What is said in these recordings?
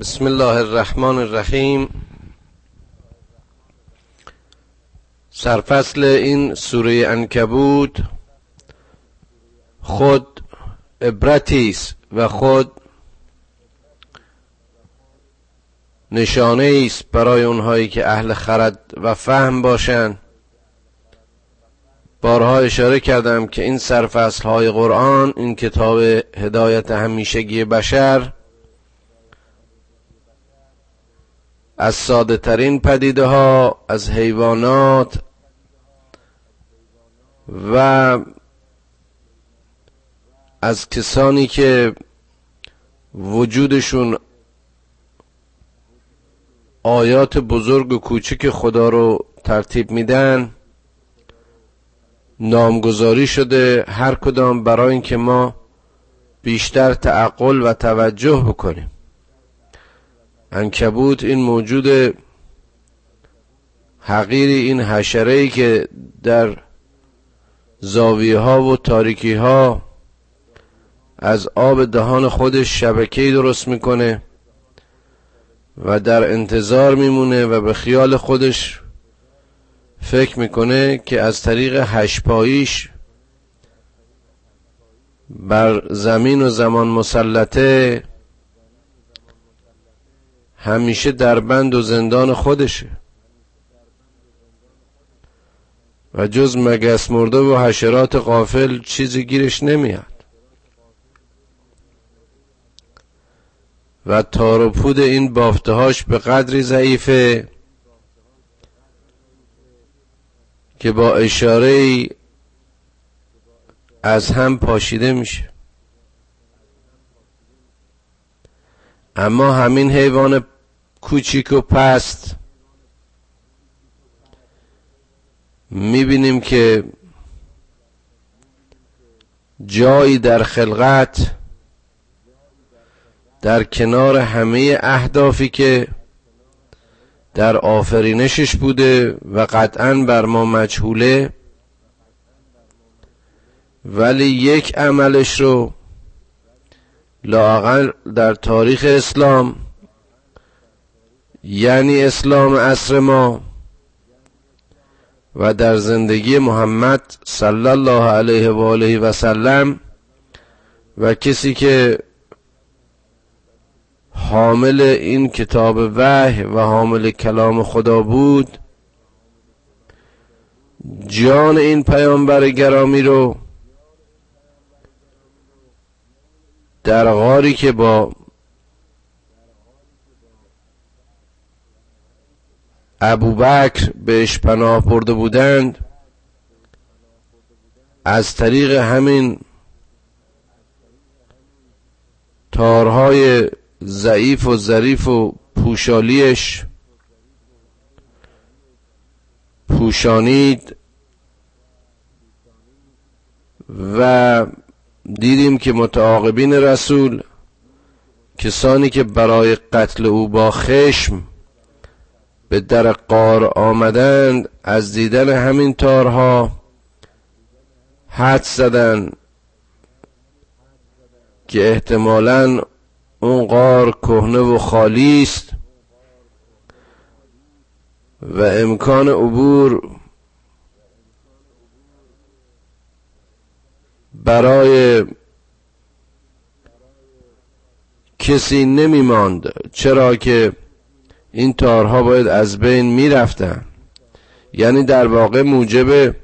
بسم الله الرحمن الرحیم. سرفصل این سوره انکبود خود عبرتی و خود نشانه است برای اونهایی که اهل خرد و فهم باشند بارها اشاره کردم که این سرفصل های قرآن این کتاب هدایت همیشگی بشر از ساده ترین پدیده ها از حیوانات و از کسانی که وجودشون آیات بزرگ و کوچک خدا رو ترتیب میدن نامگذاری شده هر کدام برای اینکه ما بیشتر تعقل و توجه بکنیم. انکبوت این موجود حقیری این حشره ای که در زاویه ها و تاریکی ها از آب دهان خودش شبکه درست می‌کنه و در انتظار میمونه و به خیال خودش فکر می‌کنه که از طریق هشپاییش بر زمین و زمان مسلطه همیشه در بند و زندان خودشه. و جز مگس مرده و حشرات قافل چیزی گیرش نمیاد. و تار و پود این بافتهاش به قدری ضعیفه که با اشاره از هم پاشیده میشه. اما همین حیوان کوچیک و پست. می‌بینیم که جایی در خلقت در کنار همه اهدافی که در آفرینشش بوده و قطعا بر ما مجهوله ولی یک عملش رو لاقل در تاریخ اسلام یعنی اسلام عصر ما و در زندگی محمد صلی الله علیه و آله و سلم و کسی که حامل این کتاب وحی و حامل کلام خدا بود جان این پیامبر گرامی رو در غاری که با ابوبکر بهش پناه برده بودند. از طریق همین تارهای ضعیف و ظریف و پوشالیش پوشانید و دیدیم که متعاقبین رسول کسانی که برای قتل او با خشم به در قار آمدند از دیدن همین تارها حد زدن که احتمالا اون قار کهنه و خالی است و امکان عبور برای کسی نمی ماند چرا که این تارها باید از بین می‌رفتن. یعنی در واقع موجب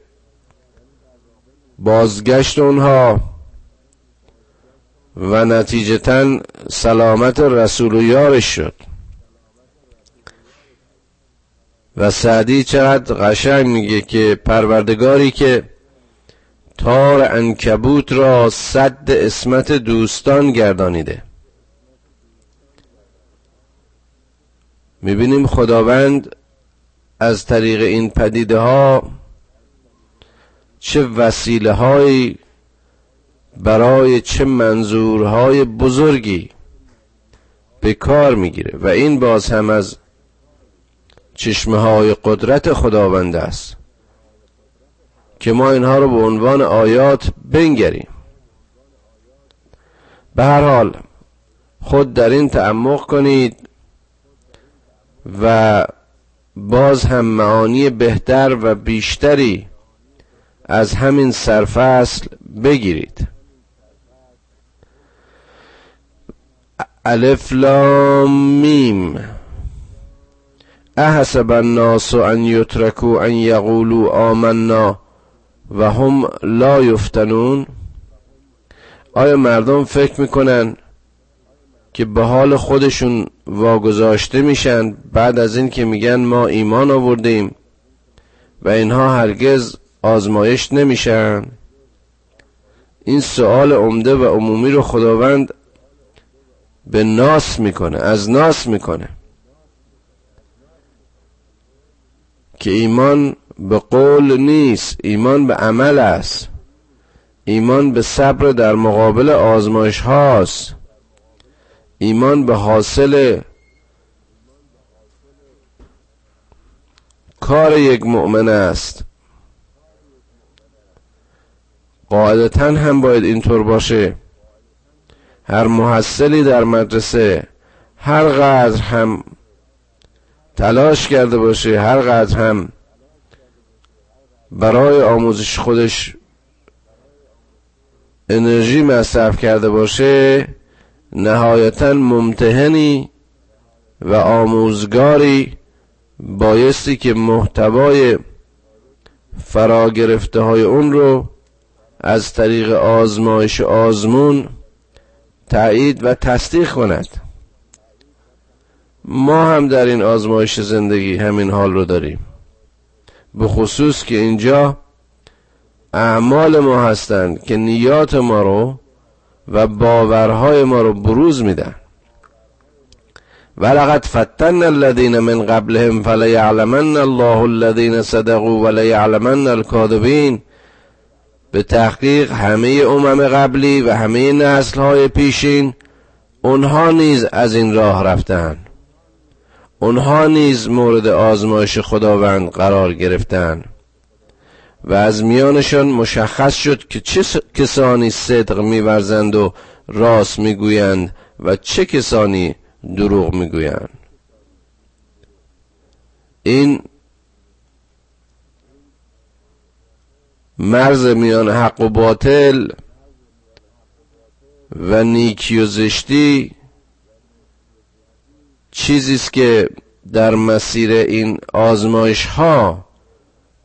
بازگشت اونها و نتیجتا سلامت رسول و یارش شد. و سعدی چقدر قشنگ میگه که پروردگاری که تار انکبوت را صد اسمت دوستان گردانیده. می‌بینیم خداوند از طریق این پدیده ها چه وسیله هایی برای چه منظورهای بزرگی به کار می‌گیره. و این باز هم از چشمه های قدرت خداوند است که ما اینها رو به عنوان آیات بنگریم. به هر حال خود در این تعمق کنید. و باز هم معانی بهتر و بیشتری از همین سرفصل بگیرید. الف لام میم. احسب الناس ان یترکوا ان یقولوا آمنا و هم لا یفتنون. آیا مردم فکر می‌کنن که به حال خودشون واگذاشته میشن بعد از این که میگن ما ایمان آوردیم و اینها هرگز آزمایش نمیشن. این سوال عمده و عمومی رو خداوند به ناس می‌کنه از ناس می‌کنه که ایمان به قول نیست ایمان به عمل است ایمان به صبر در مقابل آزمایش هاست. ایمان به حاصل کار یک مؤمن است. قاعدتا هم باید اینطور باشه. هر محصلی در مدرسه هر قدر هم تلاش کرده باشه هر قدر هم برای آموزش خودش انرژی مصرف کرده باشه نهایتا ممتحنی و آموزگاری بایستی که محتوای فرا گرفته های اون رو از طریق آزمایش آزمون تایید و تصدیق کند. ما هم در این آزمایش زندگی همین حال رو داریم. به خصوص که اینجا اعمال ما هستند که نیات ما رو و باورهای ما رو بروز میدن. ولقد فتن الذين من قبلهم فليعلمن الله الذين صدقوا وليعلمن الكاذبين به تحقیق همه امم قبلی و همه نسل های پیشین اونها نیز از این راه رفتن. اونها نیز مورد آزمایش خداوند قرار گرفتن. و از میانشان مشخص شد که چه کسانی صدق میورزند و راست می‌گویند و چه کسانی دروغ می‌گویند. این مرز میان حق و باطل و نیکی و زشتی چیزی است که در مسیر این آزمایش ها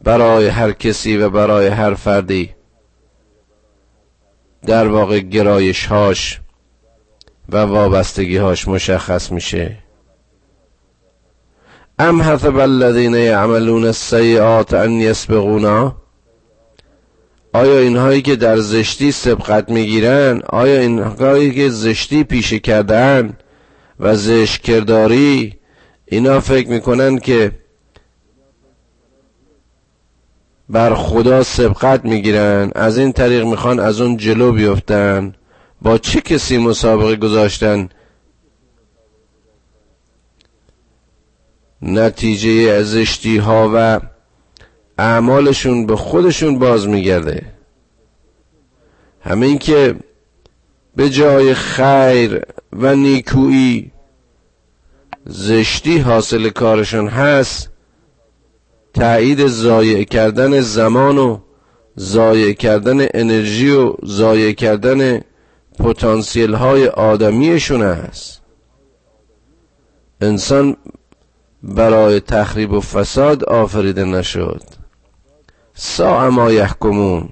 برای هر کسی و برای هر فردی. در واقع گرایش هاش و وابستگی هاش مشخص میشه. ام حسب الذین یعملون السیئات ان یسبقونا؟ آیا اینهایی که در زشتی سبقت می‌گیرن آیا اینهایی که زشتی پیشه کردن و زشت کرداری اینا فکر می‌کنن که بر خدا سبقت می‌گیرن. از این طریق می‌خوان از اون جلو بیفتن. با چه کسی مسابقه گذاشتن؟ نتیجه زشتی ها و اعمالشون به خودشون باز میگرده. همین که به جای خیر و نیکویی زشتی حاصل کارشون هست تایید ضایع کردن زمان و ضایع کردن انرژی و ضایع کردن پتانسیل های آدمیشون است. انسان برای تخریب و فساد آفریده نشد. سا ما یحکمون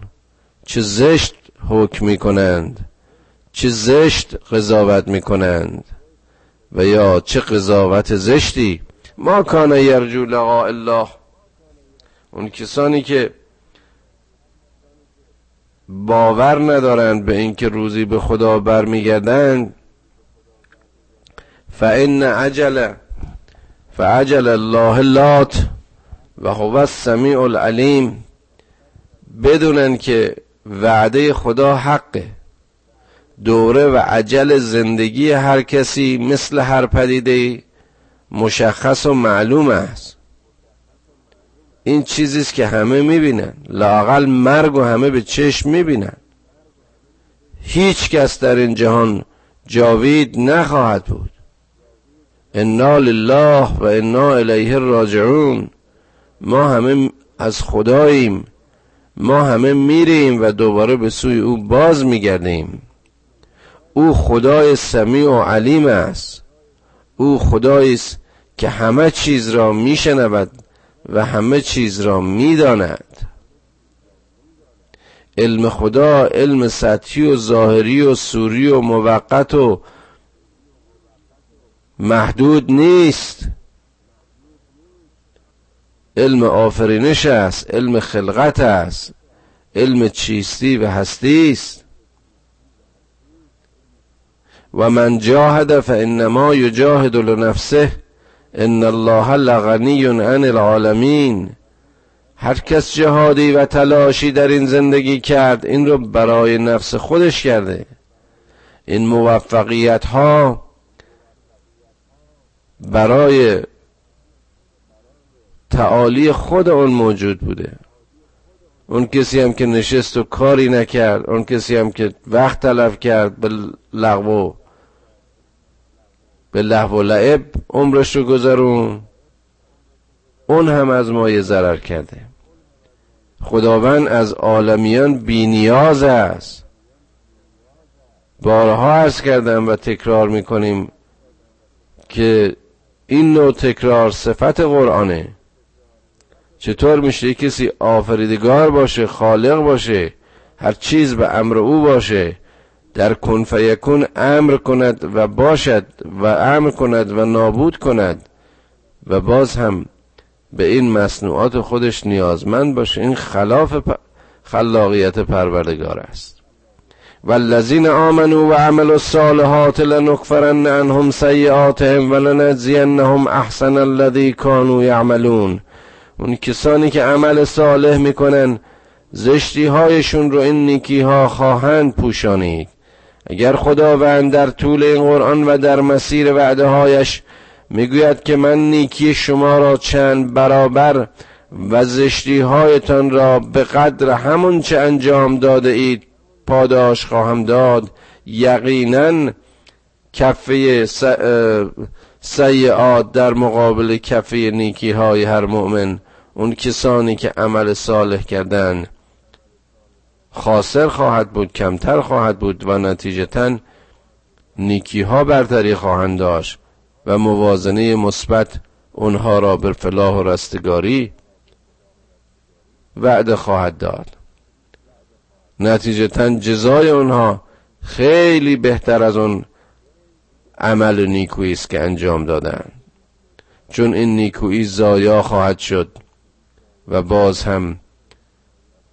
چه زشت حکم می کنند چه زشت قضاوت می کنند و یا چه قضاوت زشتی؟ ما کان یرجو لقاء الله. اون کسانی که باور ندارند به اینکه روزی به خدا برمیگردند فان عجل فعجل الله لات و هو السمیع العلیم بدونن که وعده خدا حقه. دوره و عجل زندگی هر کسی مثل هر پدیده مشخص و معلوم است. این چیزیست که همه می‌بینن. لاقل مرگ و همه به چشم می‌بینن. هیچ کس در این جهان جاوید نخواهد بود. انا لله و انا الیه راجعون ما همه از خداییم. ما همه میریم و دوباره به سوی او باز میگردیم. او خدای سمیع و علیم است. او خدایی است که همه چیز را میشنود. و همه چیز را می‌داند. علم خدا علم سطحی و ظاهری و سوری و موقت و محدود نیست. علم آفرینش است علم خلقت است علم چیستی و هستی است. و من جاهد فانما یجاهد لنفسه. ان الله لغنی عن العالمین هر کس جهادی و تلاشی در این زندگی کرد این رو برای نفس خودش کرده. این موفقیت ها برای تعالی خود اون موجود بوده. اون کسی هم که نشست و کاری نکرد اون کسی هم که وقت تلف کرد به لغو. به لحو و لعب عمرش رو گذرون اون هم از مایه ضرر کرده. خداوند از عالمیان بینیاز است. بارها عرض کردم و تکرار می‌کنیم که این نوع تکرار صفت قرآنه. چطور میشه کسی آفریدگار باشه خالق باشه هر چیز به امر او باشه در کن فیکون امر کند و باشد و امر کند و نابود کند و باز هم به این مصنوعات خودش نیازمند باشه. این خلاف خلاقیت پروردگار است. والذین آمنوا و عملوا الصالحات لنکفرن عنهم سیئاتهم ولنجزینهم احسن الذی كانوا یعملون. اون کسانی که عمل صالح می‌کنن زشتی هایشون رو این نیکی ها خواهند پوشانید. اگر خداوند در طول این قرآن و در مسیر وعده هایش می‌گوید که من نیکی شما را چند برابر و زشتی هایتان را به قدر همون چه انجام داده اید پاداش خواهم داد. یقینا کفه سیعات در مقابل کفه نیکی های هر مؤمن اون کسانی که عمل صالح کردن خاسر خواهد بود کمتر خواهد بود و نتیجتا نیکی ها برتری خواهند داشت و موازنه مثبت اونها را به فلاح و رستگاری وعده خواهد داد. نتیجتا جزای اونها خیلی بهتر از اون عمل نیکویی است که انجام دادن. چون این نیکویی زایا خواهد شد و باز هم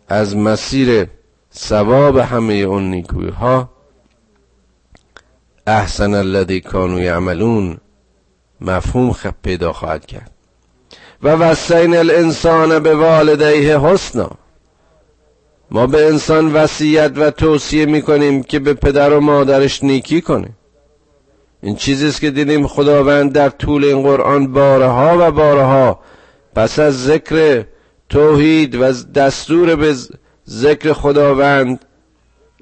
از مسیر ثواب همه اون نیکویی ها احسن الذی کانوا یعملون. مفهوم خب پیدا خواهد کرد. و وسین الانسان به والدیه حسنا. ما به انسان وصیت و توصیه می‌کنیم که به پدر و مادرش نیکی کنه. این چیزی است که دیدیم خداوند در طول این قرآن بارها و بارها پس از ذکر توحید و دستور به ذکر خداوند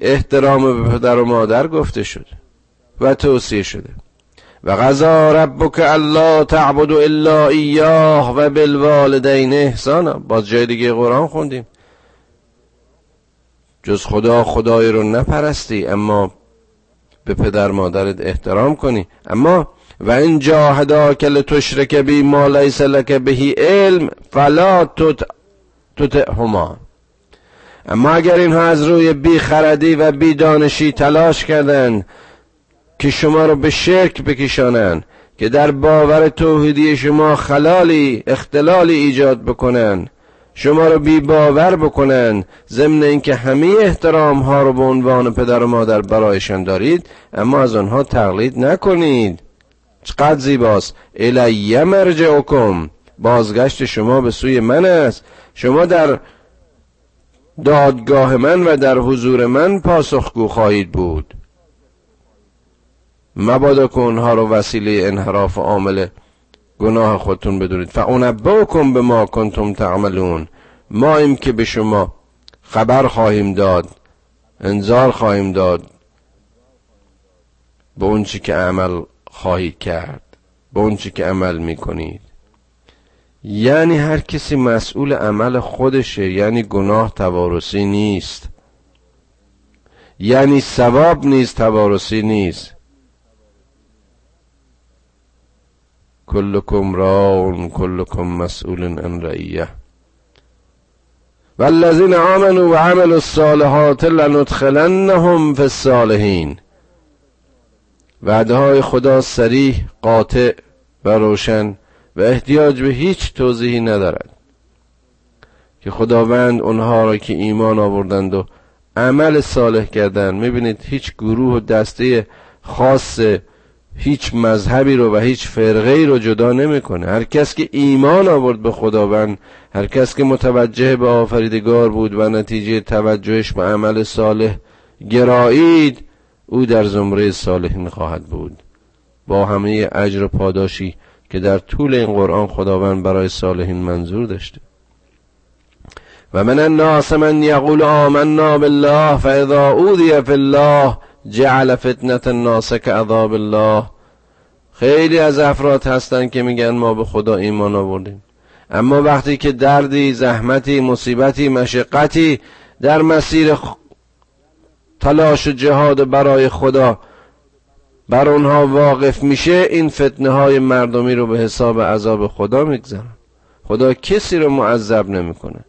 احترام به پدر و مادر گفته شده و توصیه شده. و غذا ربک الله تعبد الا ایاه و بالوالدین احسانا. باز جای دیگه قرآن خوندیم. جز خدا خدای رو نپرستی اما به پدر مادرت احترام کنی. اما و این جاهداک لتشرک بی ما لیس لک بهی علم فلا تطعهما. اما اگر اینها از روی بی خردی و بی دانشی تلاش کردند که شما رو به شرک بکشانند که در باور توحیدی شما خلالی اختلالی ایجاد بکنن شما رو بی باور بکنن ضمن اینکه همه احترام ها رو به عنوان پدر و مادر برایشان دارید اما از آنها تقلید نکنید. چقدر زیباست. الیه مرجعکم. بازگشت شما به سوی من است. شما در دادگاه من و در حضور من پاسخگو خواهید بود. مبادا که اونها رو وسیله انحراف عامل گناه خودتون بدونید. فعنباکم به ما کنتم تعملون. ما ایم که به شما خبر خواهیم داد انذار خواهیم داد به اون که عمل خواهید کرد به اون که عمل می‌کنید. یعنی هر کسی مسئول عمل خودشه یعنی گناه توارثی نیست. یعنی ثواب نیست توارثی نیست. کلکم راون کلکم مسئول ان رعیه والذین آمنوا و عملوا الصالحات لندخلنهم فی الصالحین. وعده های خدا سریح قاطع و روشن. و احتیاج به هیچ توضیحی ندارد که خداوند اونها را که ایمان آوردند و عمل صالح کردند. می‌بینید هیچ گروه و دسته خاص هیچ مذهبی رو و هیچ فرقه رو جدا نمی‌کنه. هر کس که ایمان آورد به خداوند هر کس که متوجه به آفریدگار بود و نتیجه توجهش به عمل صالح گرایید او در زمره صالحین خواهد بود. با همه اجر و پاداشی که در طول این قرآن خداوند برای صالحین منظور داشته. و من الناس من یقول آمنا بالله فاذا اوذی فی الله جعل فتنة الناس عذاب الله. خیلی از افراد هستند که میگن ما به خدا ایمان آوردیم. اما وقتی که دردی زحمتی مصیبتی مشقتی در مسیر تلاش و جهاد برای خدا بر اونها واقف میشه این فتنه های مردمی رو به حساب عذاب خدا می‌گذارن. خدا کسی رو معذب نمی‌کنه.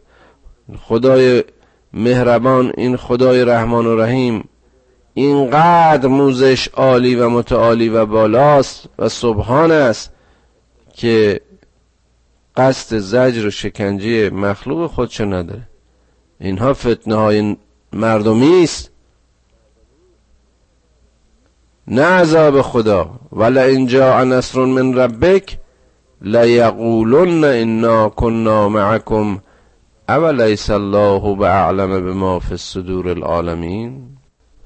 خدای مهربان این خدای رحمان و رحیم اینقدر موزش عالی و متعالی و بالاست و سبحان است که قصد زجر و شکنجه مخلوق خودشو نداره. اینها فتنه های مردمی است. نه عذاب خدا ولا این جاء نصر من ربک لیقولن انا كنا معكم اولیس الله باعلم بما فی الصدور العالمین؟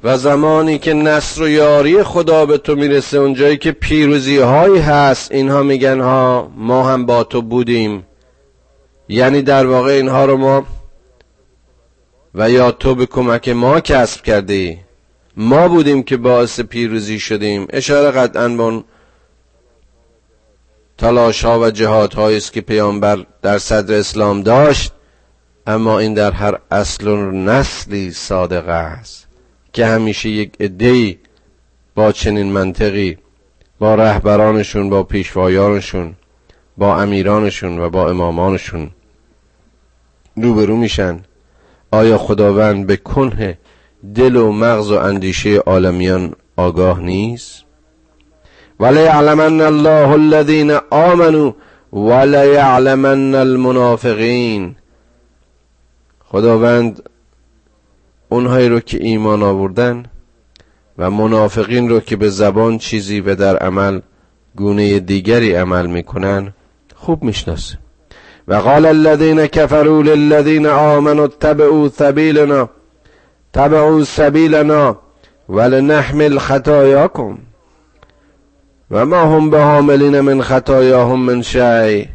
و زمانی که نصر و یاری خدا به تو می‌رسه اونجایی که پیروزی هایی هست اینها میگن ها ما هم با تو بودیم. یعنی در واقع اینها رو ما و یا تو به کمک ما کسب کرده ما بودیم که باعث پیروزی شدیم. اشاره قطعا به اون تلاش ها و جهات است که پیامبر در صدر اسلام داشت اما این در هر اصل و نسلی صادق است که همیشه یک ادهی با چنین منطقی با رهبرانشون با پیشوایانشون با امیرانشون و با امامانشون روبرو میشن. آیا خداوند به کنه دل و مغز و اندیشه عالمیان آگاه نیست؟ یعلمن الله الذین آمنوا یعلمن المنافقین. خداوند اونهایی رو که ایمان آوردن و منافقین رو که به زبان چیزی و در عمل گونه دیگری عمل می‌کنن خوب می‌شناسه. و قال الذين كفروا للذين آمنوا اتبعوا سبيلنا تبعوا سبيلنا ولنحمل خطاياكم وما هم بحاملين من خطاياهم من شيء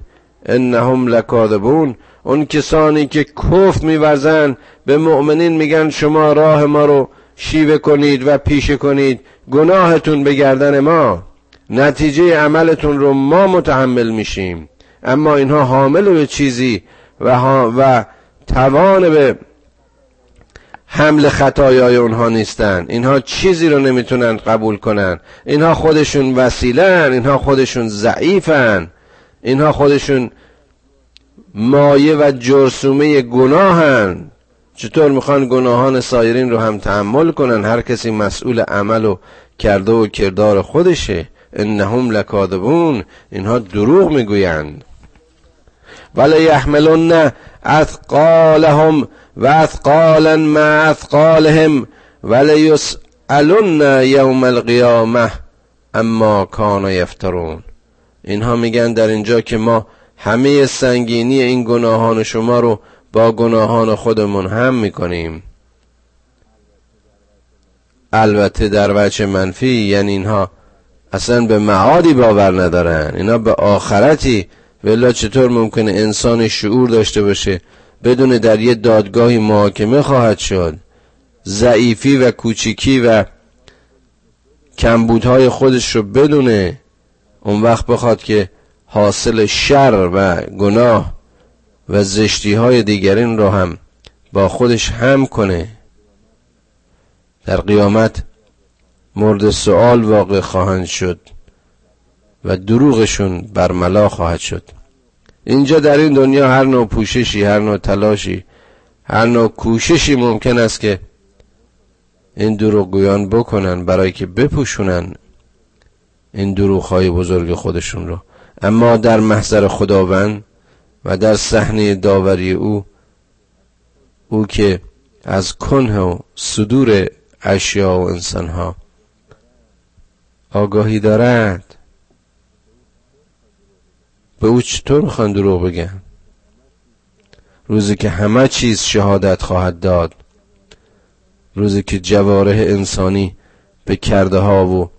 انهم لكاذبون اون کسانی که کف میورزن به مؤمنین میگن شما راه ما رو شیوه کنید و پیشه کنید. گناهتون به گردن ما. نتیجه عملتون رو ما متحمل میشیم. اما اینها حامل به چیزی و, و توان به حمل خطایای اونها نیستن. اینها چیزی رو نمی‌تونن قبول کنن. اینها خودشون وسیلن اینها خودشون ضعیفن. اینها خودشون مایه و جرسومه گناهن. چطور می‌خوان گناهان سایرین رو هم تحمل کنن؟ هر کسی مسئول عمل و کرده و کردار خودشه. انهم لکاذبون. اینها دروغ می‌گویند. ولی یحملن اثقالهم و اثقالا ما اثقالهم ولی یسالون یوم القیامه اما کان یفترون. اینها میگن در اینجا که ما همه سنگینی این گناهان شما رو با گناهان خودمون هم می‌کنیم. البته در وجه منفی یعنی اینها اصلا به معادی باور ندارن. اینا به آخرتی ولی چطور ممکنه انسان شعور داشته باشه بدون در یه دادگاهی محاکمه خواهد شد. ضعیفی و کوچیکی و کمبودهای خودش رو بدونه. اون وقت بخواد که حاصل شر و گناه و زشتی های دیگرین رو هم با خودش هم کنه. در قیامت مورد سوال واقع خواهند شد و دروغشون برملا خواهد شد. اینجا در این دنیا هر نوع پوششی هر نوع تلاشی هر نوع کوششی ممکن است که این دروغگویان بکنن برای که بپوشونن این دروغ بزرگ خودشون رو. اما در محضر خداوند و در صحنه داوری او او که از کنه و صدور اشیا و انسانها آگاهی دارد. به او چطور می‌خوان دروغ بگن؟ روزی که همه چیز شهادت خواهد داد. روزی که جواره انسانی به کرده ها و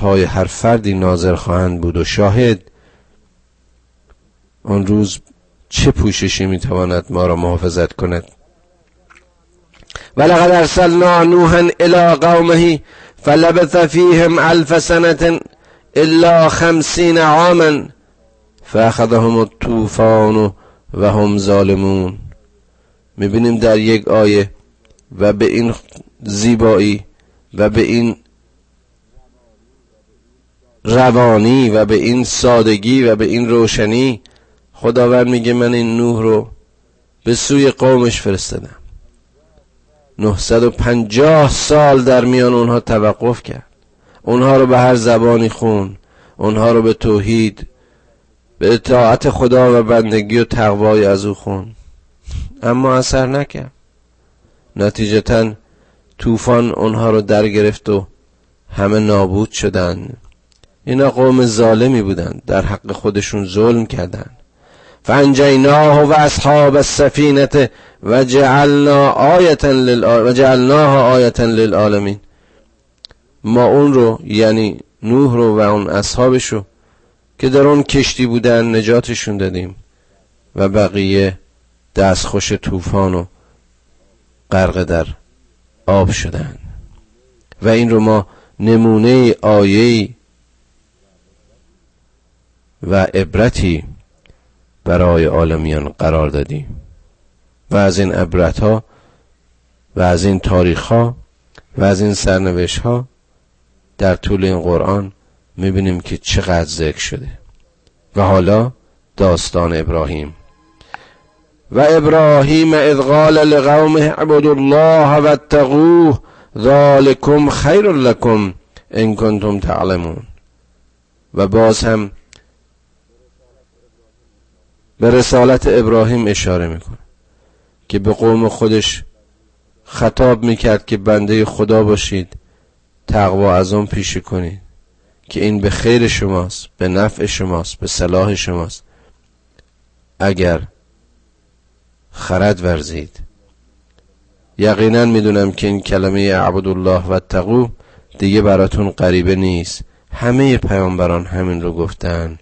های هر فردی ناظر خواهند بود و شاهد آن روز چه پوششی می‌تواند ما را محافظت کند؟ ولقد ارسلنا نوحا الى قومه فلبث فيهم الف سنه الا خمسین عاما. فاخذهم الطوفان و هم ظالمون. می‌بینیم در یک آیه و به این زیبایی و به این روانی و به این سادگی و به این روشنی خداوند میگه من این نوح رو به سوی قومش فرستادم. 950 سال در میان اونها توقف کرد. اونها رو به هر زبانی خون اونها رو به توحید به اطاعت خدا و بندگی و تقوای از او خون. اما اثر نکرد. نتیجتا طوفان اونها رو در گرفت و همه نابود شدند اینا قوم ظالمی بودند. در حق خودشون ظلم کردند. فانجیناه و اصحاب السفینه و جعلنا آیتا و جعلناها آیتا للعالمین. ما اون رو یعنی نوح رو و اون اصحابش رو که در اون کشتی بودن نجاتشون دادیم و بقیه دستخوش طوفان و غرق در آب شدن. و این رو ما نمونه آیهی و عبرتی برای عالمیان قرار دادیم. و از این عبرت ها و از این تاریخ ها و از این سرنوشت ها در طول این قرآن می‌بینیم که چقدر ذکر شده. و حالا داستان ابراهیم. و ابراهیم اذ قال اعبدوا الله واتقوه ذالکم خیر لکم ان کنتم تعلمون. و باز هم به رسالت ابراهیم اشاره می‌کنه که به قوم خودش خطاب می‌کرد که بنده خدا باشید تقوا از اون پیشه کنید. که این به خیر شماست به نفع شماست به صلاح شماست. اگر خرد ورزید. یقینا می‌دونم که این کلمه عبدالله و تقو دیگه براتون غریبه نیست. همه پیامبران همین رو گفتن.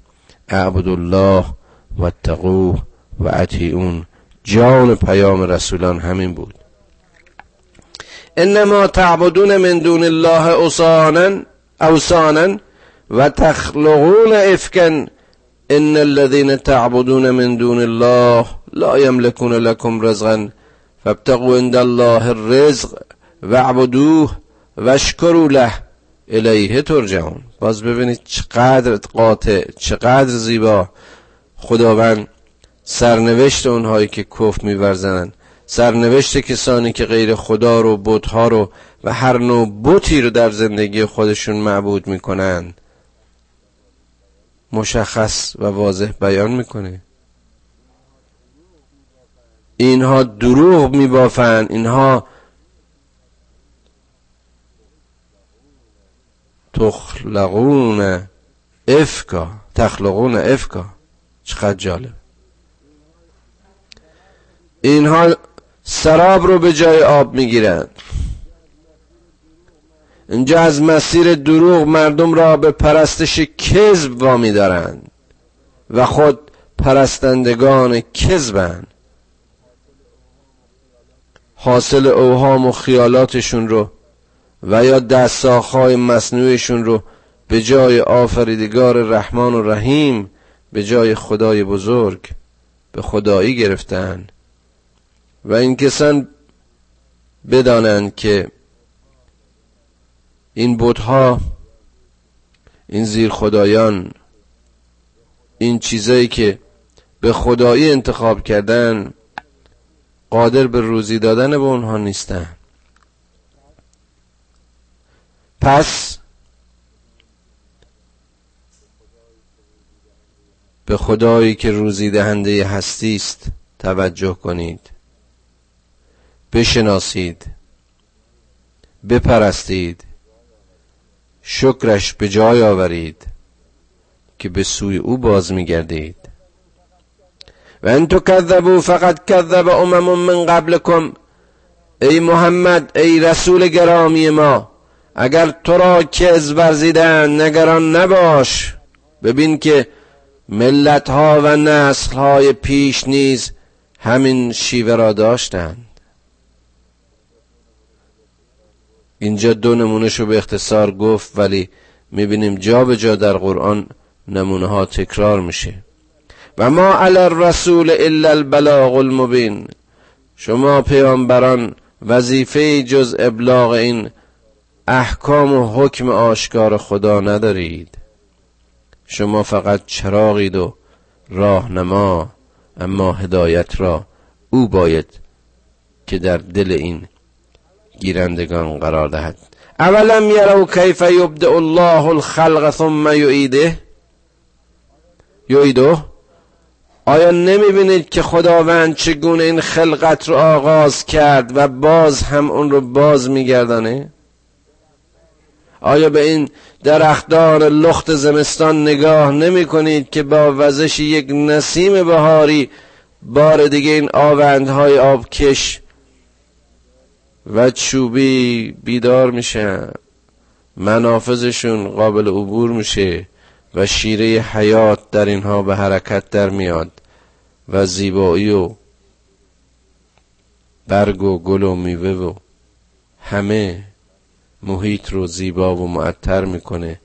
عبدالله و تقو و اطیعون. جان پیام رسولان همین بود. انما تعبدون من دون الله اوسانا اوسانا و تخلقون افکن ان الذين تعبدون من دون الله لا يملكون لكم رزقا فابتغوا عند الله الرزق واعبدوه واشكروا له الیه ترجعون. باز ببینید چقدر قاطع چقدر زیبا. خداوند سرنوشت اونهایی که کف میورزنن سرنوشت کسانی که غیر خدا رو بتها رو و هر نوع بتی رو در زندگی خودشون معبود می‌کنن. مشخص و واضح بیان می‌کنه. اینها دروغ میبافن اینها تخلقون افکا تخلقون افکا. چقدر جالب. اینها سراب رو به جای آب می‌گیرند. اینجا از مسیر دروغ مردم را به پرستش کذب وامی دارند و خود پرستندگان کذبند. حاصل اوهام و خیالاتشون رو و یا دستاخهای مصنوعشون رو به جای آفریدگار رحمان و رحیم به جای خدای بزرگ به خدایی گرفتن. و این کسان بدانند که این بودها این زیر خدایان این چیزایی که به خدایی انتخاب کردن قادر به روزی دادن به اونها نیستن. پس به خدایی که روزی دهنده هستی است توجه کنید. بشناسید. بپرستید. شکرش به جای آورید که به سوی او باز میگردید. و ان کذبو فقط کذب امم من قبلکم. ای محمد ای رسول گرامی ما اگر تو را کز ورزیدن نگران نباش. ببین که ملت ها و نسل های پیش نیز همین شیوه را داشتند. اینجا دو نمونه رو به اختصار گفت ولی می‌بینیم جا به جا در قرآن نمونه ها تکرار میشه. و ما علی الرسول الا البلاغ المبین. شما پیامبران وظیفه جز ابلاغ این احکام و حکم آشکار خدا ندارید. شما فقط چراغید و راهنما اما هدایت را او باید که در دل این گیرندگان قرار دهد. اولم یرو کیف یبدع الله الخلق ثم یعیده؟ یعیده؟ آیا نمی بینید که خداوند چگونه این خلقت رو آغاز کرد و باز هم اون رو باز میگردانه؟ آیا به این درختان لخت زمستان نگاه نمی کنید که با وزش یک نسیم بهاری بار دیگه این آوندهای آبکش و چوبی بیدار میشن منافذشون قابل عبور میشه و شیره حیات در اینها به حرکت در میاد و زیبایی و برگ و گل و میوه و همه محیط رو زیبا و معطر می‌کنه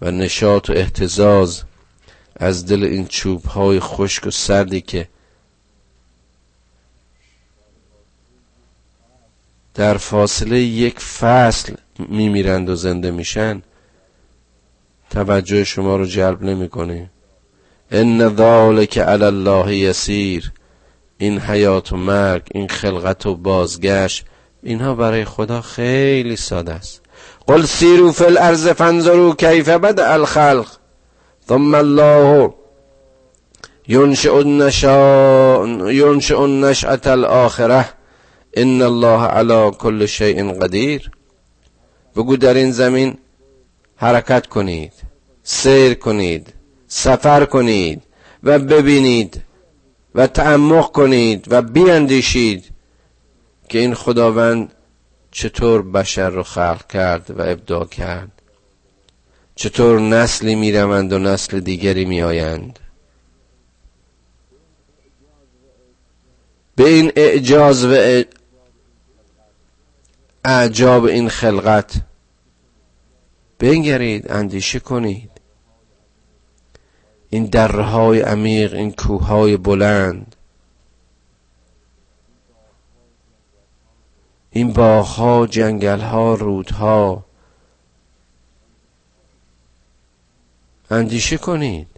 و نشاط و احتزاز از دل این چوب های خشک و سردی که در فاصله یک فصل میمیرند و زنده میشن. توجه شما رو جلب نمی‌کنه. ان ذالک علی الله یسیر. این حیات و مرگ این خلقت و بازگشت اینها برای خدا خیلی ساده است. قل سیرو فی الارض فانظروا کیف بدا الخلق. ثم الله ينشئ النشأة الآخره ان الله على كل شيء قدیر بگو در این زمین حرکت کنید سیر کنید سفر کنید و ببینید و تعمق کنید و بیاندیشید که این خداوند چطور بشر رو خلق کرد و ابداع کرد. چطور نسلی می‌روند و نسل دیگری میآیند. به این اعجاز و اعجاب این خلقت. بنگرید اندیشه کنید. این درهای عمیق این کوههای بلند. این باغها جنگلها رودها. اندیشه کنید.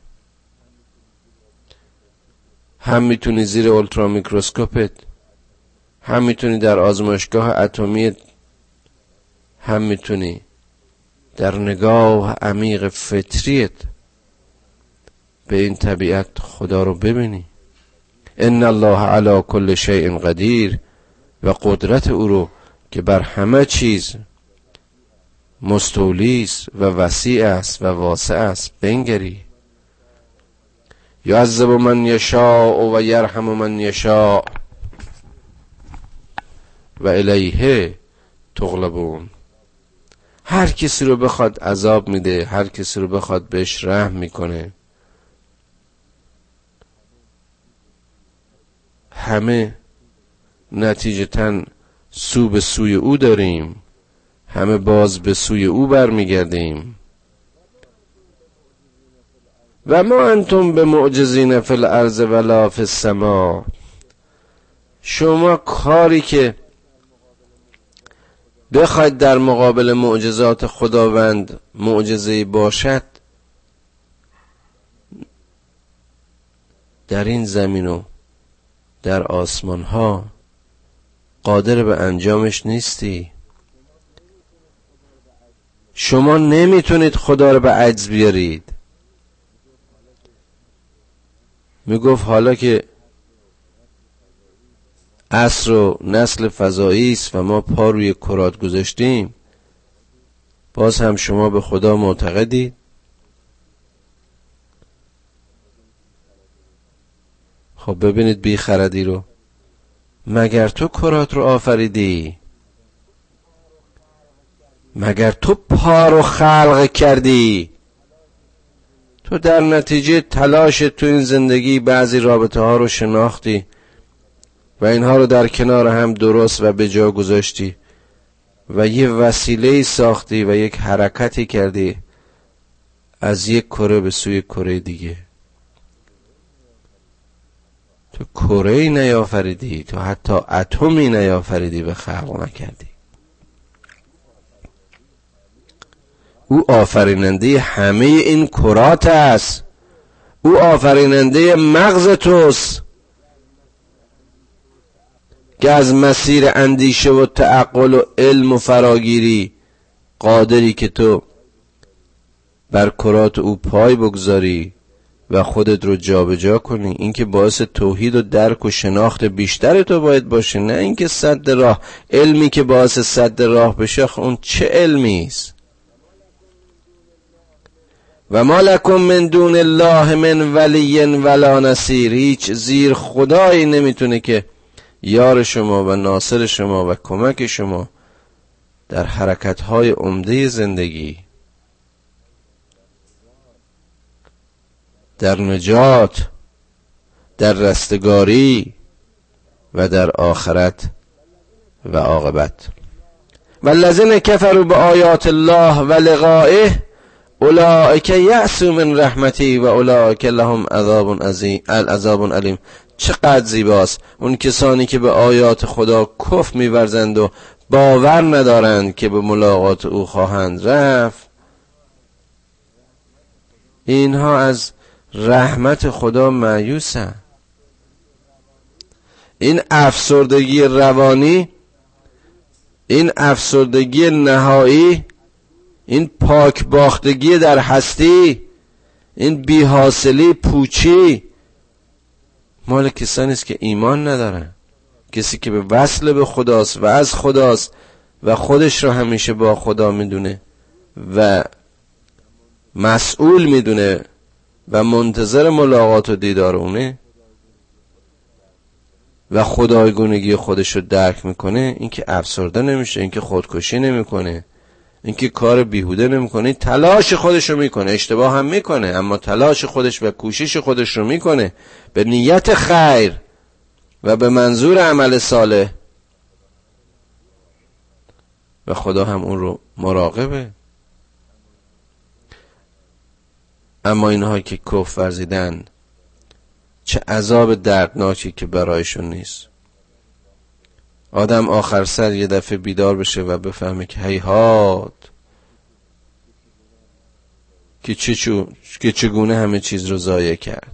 هم می‌تونی زیر اولترا میکروسکوپت هم می‌تونی در آزمایشگاه اتمی هم می‌تونی. در نگاه عمیق فطریت به این طبیعت خدا رو ببینی. ان الله علی کل شیء قدیر و قدرت او رو که بر همه چیز مستولی است و وسیع است و واسع است بنگری. یعذب من یشاء و یرحم من یشاء و الیه تغلبون. هر کسی رو بخواد عذاب میده هر کسی رو بخواد بهش رحم می‌کنه. همه نتیجتا سو به سوی او داریم. همه باز به سوی او برمیگردیم. و ما انتم به معجزین فی الارض ولا فی السما. شما کاری که بخواید در مقابل معجزات خداوند معجزه باشد در این زمین و در آسمان ها قادر به انجامش نیستی. شما نمی‌تونید خدا رو به عجز بیارید. می‌گفت حالا که عصر و نسل فضایی است و ما پا روی کرات گذاشتیم. باز هم شما به خدا معتقدید. خب ببینید بی خردی رو. مگر تو کرات رو آفریدی؟ مگر تو پا رو خلق کردی؟ تو در نتیجه تلاش تو این زندگی بعضی رابطه ها رو شناختی. و اینها رو در کنار هم درست و به جا گذاشتی و یه وسیله ساختی و یک حرکتی کردی از یک کره به سوی کره دیگه. تو کره نیافریدی تو حتی اتمی نیافریدی به خلق نکردی. او آفریننده همه این کرات است. او آفریننده مغز توست. که از مسیر اندیشه و تعقل و علم و فراگیری قادری که تو بر کرات او پای بگذاری و خودت رو جابجا جا کنی این که باعث توحید و درک و شناخت بیشتر تو باید باشه نه اینکه صد راه. علمی که باعث صد راه بشه اون چه علمی است؟ و ما لکم من دون الله من ولی ولا نصیر. هیچ زیر خدایی نمی‌تونه که یار شما و ناصر شما و کمک شما در حرکت های عمده زندگی در نجات در رستگاری و در آخرت و عاقبت. والذین کفروا به آیات الله و لقائه اولئک یعصو من رحمتی و اولئک لهم عذاب عظیم العذاب علیم. چقدر زیباست. اون کسانی که به آیات خدا کف میورزند و باور ندارند که به ملاقات او خواهند رفت. اینها از رحمت خدا معیوسن این افسردگی روانی این افسردگی نهایی این پاک باختگی در هستی این بیحاصلی پوچی مال کسانی است که ایمان ندارن. کسی که به وصل به خداست و از خداست و خودش رو همیشه با خدا می‌دونه و مسئول می‌دونه و منتظر ملاقات و دیدار اونه و خدایگونگی خودش رو درک می‌کنه اینکه افسرده نمیشه اینکه خودکشی نمی‌کنه. اینکه کار بیهوده نمی‌کنه تلاش خودش رو می‌کنه اشتباه هم می‌کنه اما تلاش خودش و کوشش خودش رو می‌کنه به نیت خیر و به منظور عمل صالح. و خدا هم اون رو مراقبه. اما اینها که کف ورزیدن چه عذاب دردناکی که برایشون نیست. آدم آخر سر یه دفعه بیدار بشه و بفهمه که هیهات که, که چگونه همه چیز رو ضایع کرد.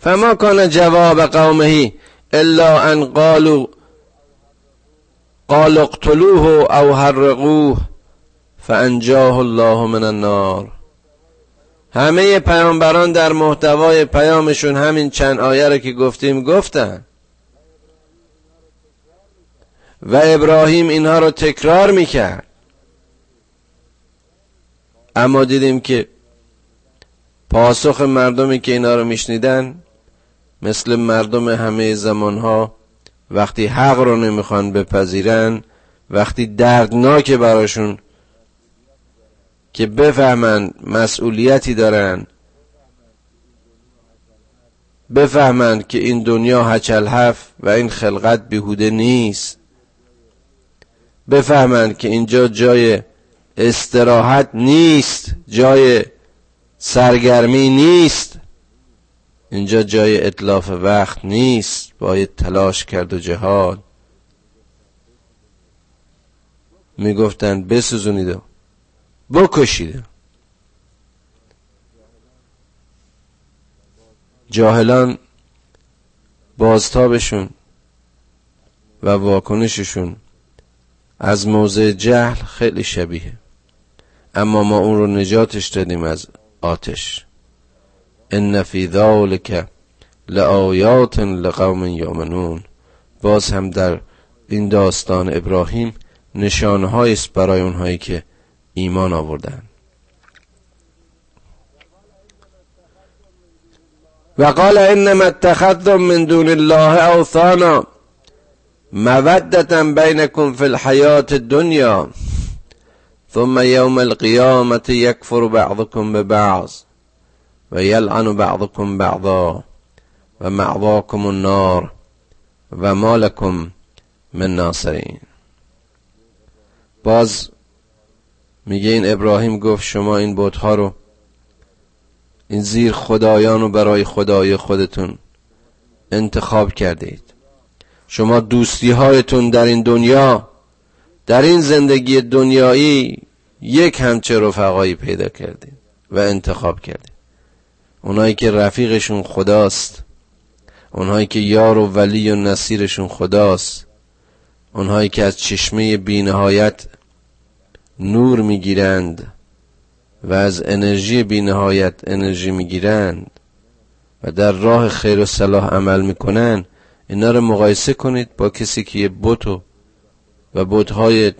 فما کان جواب قومه الا ان قالوا قال اقتلوه او حرقوه فانجاه الله من النار. همه پیامبران در محتوای پیامشون همین چند آیه رو که گفتیم گفتن. و ابراهیم اینها رو تکرار می‌کرد. اما دیدیم که پاسخ مردمی که اینا رو میشنیدن مثل مردم همه زمانها وقتی حق رو نمی‌خوان بپذیرن وقتی دردناک براشون که بفهمند مسئولیتی دارن بفهمند که این دنیا هچل هف و این خلقت بیهوده نیست. بفهمند که اینجا جای استراحت نیست جای سرگرمی نیست. اینجا جای اطلاف وقت نیست باید تلاش کرد و جهاد. می‌گفتند بسوزونید و بکشید. جاهلان بازتابشون و واکنششون از موضع جهل خیلی شبیه. اما ما اون رو نجاتش دادیم از آتش. ان فی ذلک لآیات لقوم یؤمنون. باز هم در این داستان ابراهیم نشانه است برای اونهایی که ایمان آوردن. و قال انما اتخذتم من دون الله اوثانا. مودتا بینکم فی الحیات الدنیا ثم يوم القيامة يكفر بعضكم ببعض ويلعن بعضكم بعضا ومعضاكم النار وما لكم من ناصرین. باز میگه این ابراهیم گفت شما این بتها رو این زیر خدایان رو برای خدای خودتون انتخاب کردید. شما دوستی هایتون در این دنیا در این زندگی دنیایی یک همچه رفقایی پیدا کردید و انتخاب کردید اونایی که رفیقشون خداست اونهایی که یار و ولی و نصیرشون خداست اونهایی که از چشمه بینهایت نور می‌گیرند و از انرژی بینهایت انرژی می‌گیرند و در راه خیر و صلاح عمل می‌کنن اینا رو مقایسه کنید با کسی که یه بتو و بتهای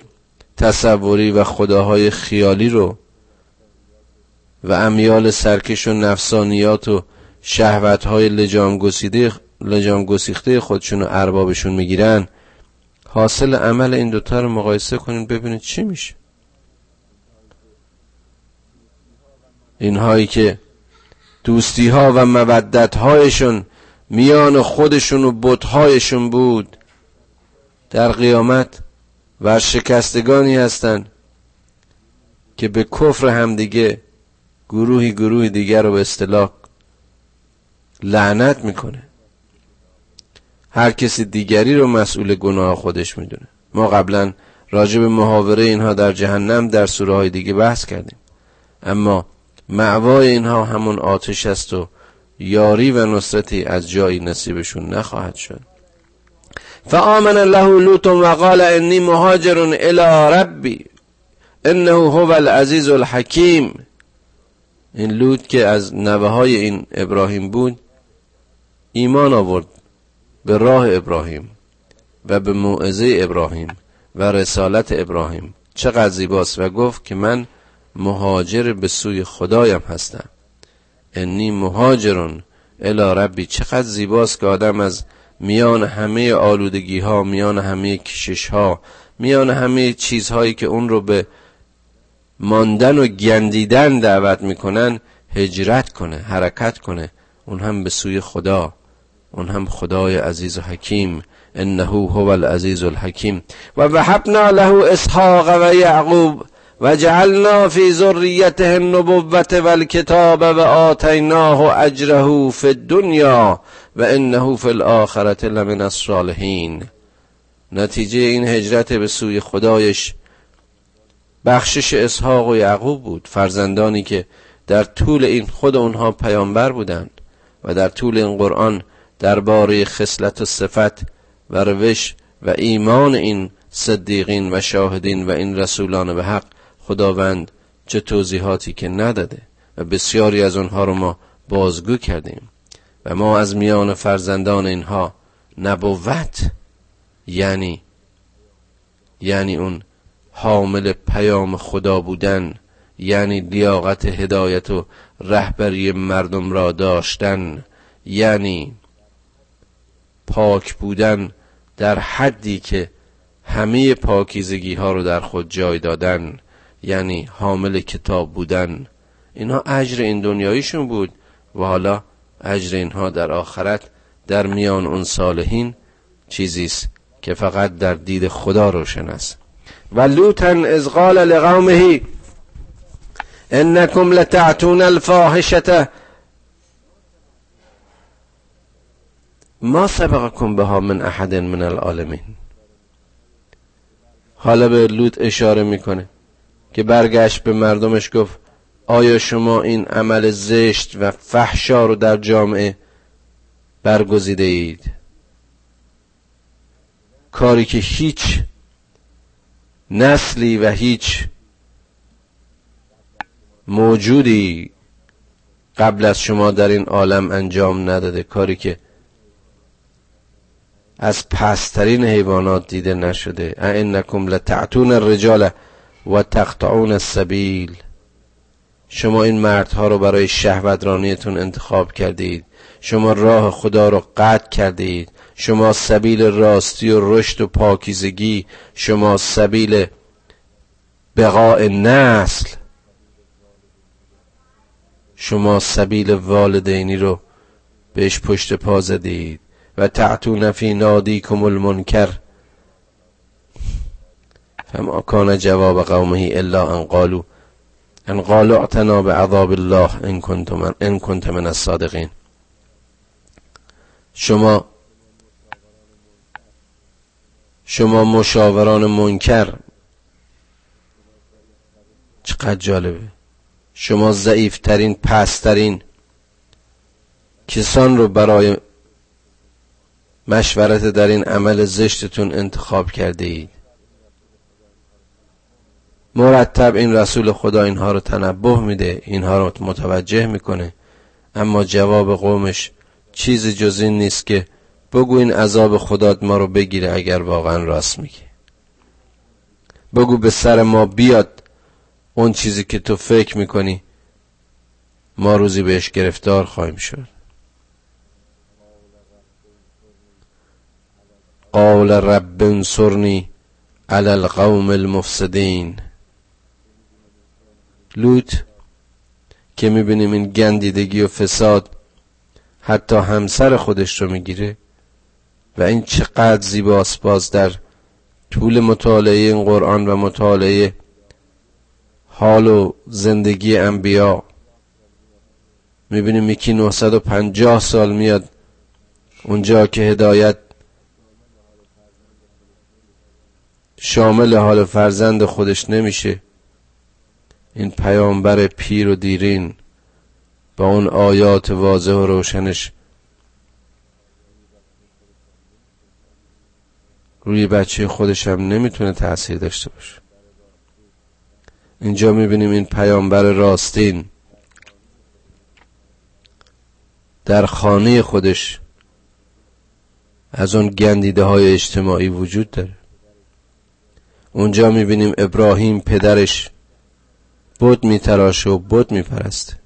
تصوری و خداهای خیالی رو و امیال سرکش و نفسانیات و شهوتهای لجام, لجام گسیخته خودشون و اربابشون می‌گیرن حاصل عمل این دوتا رو مقایسه کنید ببینید چی میشه. اینهایی که دوستی ها و مودت هایشون میان خودشون و بتهایشون بود. در قیامت ورشکستگانی هستند که به کفر همدیگه گروهی گروهی دیگر رو به اصطلاح لعنت می‌کنه. هر کسی دیگری رو مسئول گناه خودش می‌دونه. ما قبلا راجع به محاوره اینها در جهنم در سوره های دیگه بحث کردیم. اما معوای اینها همون آتش است و یاری و نصرتی از جایی نصیبشون نخواهد شد. فآمن له لوط وقال انی مهاجر الى ربی انه هو العزیز الحکیم. این لوط که از نوه های این ابراهیم بود ایمان آورد به راه ابراهیم و به موعظه ابراهیم و رسالت ابراهیم. چقدر زیباست و گفت که من مهاجر به سوی خدایم هستم. انی مهاجرون الی ربی. چقدر زیباست که آدم از میان همه آلودگی ها میان همه کشش ها میان همه چیزهایی که اون رو به ماندن و گندیدن دعوت می‌کنن هجرت کنه حرکت کنه. اون هم به سوی خدا. اون هم خدای عزیز و حکیم. انه هو العزیز الحکیم. و وحبنا له اسحاق و یعقوب و جعلنا فی ذریته النبوت والکتاب و آتیناه اجره فی الدنیا و انه فی الاخرت لمن الصالحین. نتیجه این هجرت به سوی خدایش بخشش اسحاق و یعقوب بود فرزندانی که در طول این خود اونها پیامبر بودند و در طول این قرآن درباره خصلت و صفت و روش و ایمان این صدیقین و شاهدین و این رسولان به حق خداوند چه توضیحاتی که نداده و بسیاری از اونها رو ما بازگو کردیم و ما از میان فرزندان اینها نبوت یعنی یعنی اون حامل پیام خدا بودن یعنی لیاقت هدایت و رهبری مردم را داشتن یعنی پاک بودن در حدی که همه پاکیزگی ها رو در خود جای دادن. یعنی حامل کتاب بودن. اینها اجر این دنیاییشون بود و حالا اجر اینها در آخرت در میان اون صالحین چیزیست که فقط در دید خدا روشن است. و لوطا از قال لقومه انکم لتعتون الفاحشة. ما سبقكم بها من احد من العالمین. حالا به لوط اشاره می‌کنه. که برگشت به مردمش گفت آیا شما این عمل زشت و فحشا رو در جامعه برگزیده اید؟ کاری که هیچ نسلی و هیچ موجودی قبل از شما در این عالم انجام نداده. کاری که از پسترین حیوانات دیده نشده. اینکم لتعتون الرجال و تقطعون السبیل. شما این مردها رو برای شهوترانیتون انتخاب کردید. شما راه خدا رو قطع کردید. شما سبیل راستی و رشد و پاکیزگی. شما سبیل بقاء نسل. شما سبیل والدینی رو بهش پشت پا زدید. و تعتون فی نادیکم المنکر. فما کان جواب قومه الا ان قالوا ان قالوا اعتنا بعذاب الله ان كنت من ان كنت من الصادقین شما شما مشاوران منکر چقدر جالبه. شما ضعیفترین پسترین کسان رو برای مشورت در این عمل زشتتون انتخاب کرده اید مرتب این رسول خدا اینها رو تنبه میده اینها رو متوجه می‌کنه. اما جواب قومش چیز جز این نیست که بگو این عذاب خدات ما رو بگیره اگر واقعا راست میگه. بگو به سر ما بیاد اون چیزی که تو فکر می‌کنی. ما روزی بهش گرفتار خواهیم شد. قال رب انصرنی علی القوم المفسدین. لوط که می‌بینیم این گندیدگی و فساد حتی همسر خودش رو می‌گیره و این چقدر زیباست باز در طول مطالعه این قرآن و مطالعه حال و زندگی انبیا. می‌بینیم یکی 950 سال میاد اونجا که هدایت شامل حال فرزند خودش نمیشه. این پیامبر پیر و دیرین با اون آیات واضح و روشنش روی بچه خودش هم نمی‌تونه تاثیر داشته باشه. اینجا می‌بینیم این پیامبر راستین در خانه خودش از اون گندیده های اجتماعی وجود داره. اونجا می‌بینیم ابراهیم پدرش بود میتراشه و بود میپرسته.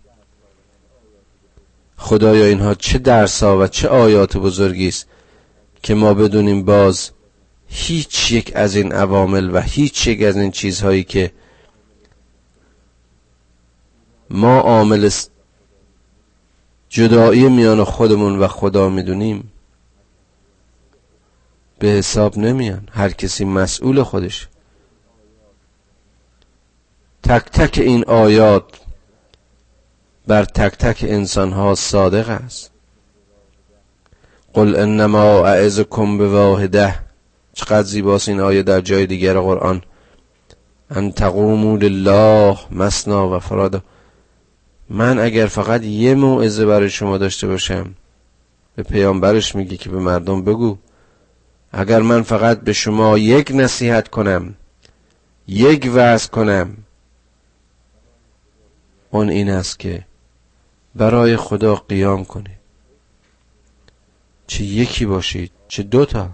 خدایا اینها چه درسا و چه آیات بزرگی است که ما بدونیم باز هیچ یک از این عوامل و هیچ یک از این چیزهایی که ما عامل جدایی میان خودمون و خدا می‌دونیم به حساب نمیان. هر کسی مسئول خودش. تک تک این آیات بر تک تک انسان ها صادق است. قل انما اعزكم بواحده. چقدر زیباست این آیه در جای دیگر قرآن. ان تقوموا لله مسنا و فرادا من اگر فقط یه موعظه برای شما داشته باشم به پیامبرش میگه که به مردم بگو. اگر من فقط به شما یک نصیحت کنم یک وعظ کنم اون این است که برای خدا قیام کنید. چه یکی باشید چه دوتا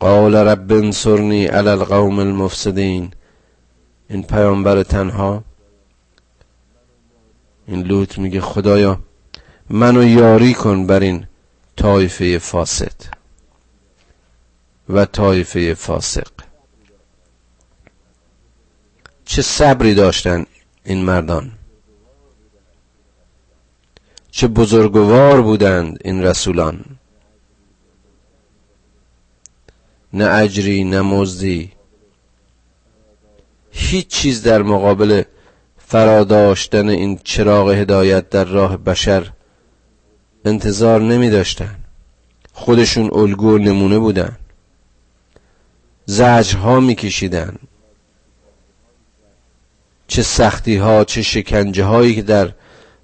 قال رب انصرنی علی القوم المفسدین. این پیامبر تنها. این لوط میگه خدایا منو یاری کن بر این طایفه فاسد و طایفه فاسق. چه صبری داشتن این مردان؟ چه بزرگوار بودند این رسولان؟ نه اجری نه مزدی. هیچ چیز در مقابل فراداشتن این چراغ هدایت در راه بشر انتظار نمی داشتن. خودشون الگو نمونه بودن. زجرها می کشیدن. چه سختی ها چه شکنجه هایی که در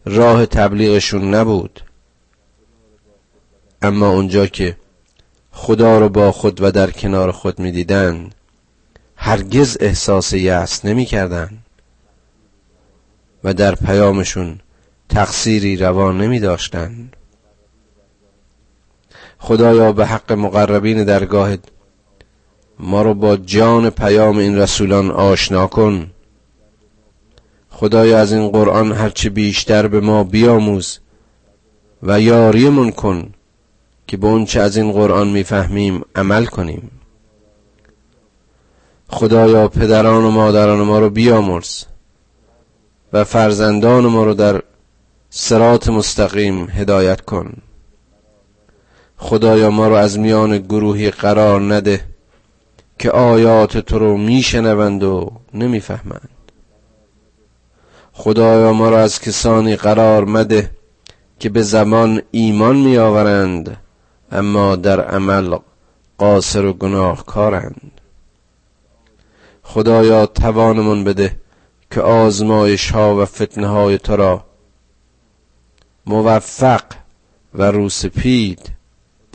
راه تبلیغشون نبود. اما اونجا که خدا رو با خود و در کنار خود می‌دیدن هرگز احساس یأس نمی‌کردن و در پیامشون تقصیری روان نمی داشتن خدایا به حق مقربین درگاهت ما رو با جان پیام این رسولان آشنا کن. خدایا از این قرآن هرچه بیشتر به ما بیاموز و یاریمون کن که به اونچه از این قرآن می‌فهمیم عمل کنیم. خدایا پدران و مادران ما رو بیامرز و فرزندان ما رو در سرات مستقیم هدایت کن. خدایا ما رو از میان گروهی قرار نده که آیات تو رو میشنوند و نمی‌فهمند. خدایا ما را از کسانی قرار مده که به زمان ایمان میآورند اما در عمل قاصر و گناهکارند. خدایا توانمون بده که آزمایش ها و فتنه های تو را موفق و روسپید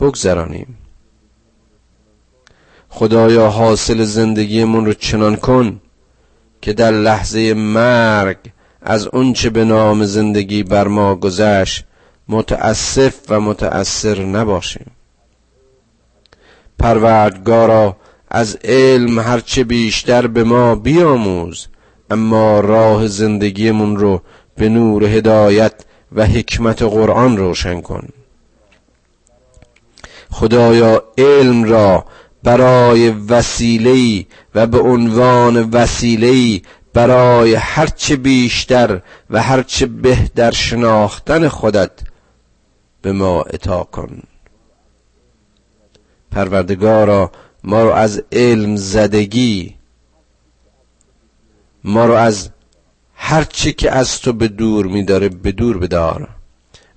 بگذرانیم. خدایا حاصل زندگیمون رو چنان کن که در لحظه مرگ از اونچه به نام زندگی بر ما گذشت متاسف و متأثر نباشیم. پروردگارا از علم هرچه بیشتر به ما بیاموز اما راه زندگیمون رو به نور هدایت و حکمت قرآن روشن کن. خدایا علم را برای وسیله و به عنوان وسیله برای هرچه بیشتر و هرچه بهتر شناختن خودت به ما عطا کن. پروردگارا ما رو از علم زدگی ما رو از هر چی که از تو به دور میداره به دور بدار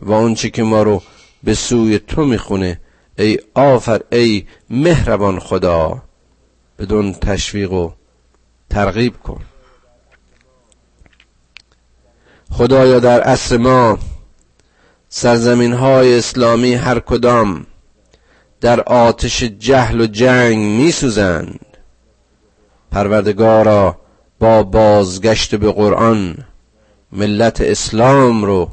و چی که ما رو به سوی تو می‌خونه ای آفر ای مهربان خدا بدون تشویق و ترغیب کن. خدایا در عصر ما سرزمین های اسلامی هر کدام در آتش جهل و جنگ می سوزند پروردگارا با بازگشت به قرآن ملت اسلام رو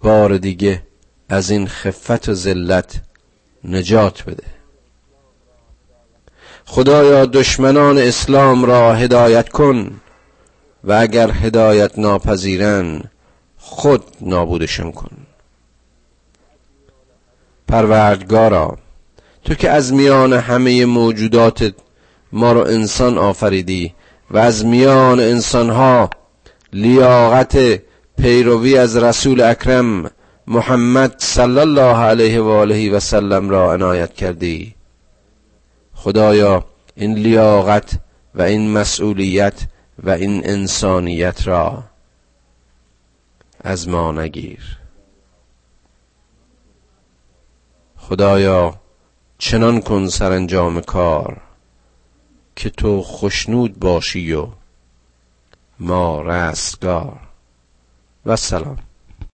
بار دیگه از این خفت و ذلت نجات بده. خدایا دشمنان اسلام را هدایت کن. و اگر هدایت ناپذیرن خود نابودشان کن. پروردگارا تو که از میان همه موجودات ما رو انسان آفریدی و از میان انسانها لیاقت پیروی از رسول اکرم محمد صلی الله علیه و آله و سلم را عنایت کردی. خدایا این لیاقت و این مسئولیت و این انسانیت را از ما نگیر. خدایا چنان کن سرانجام کار که تو خشنود باشی و ما رستگار. و سلام.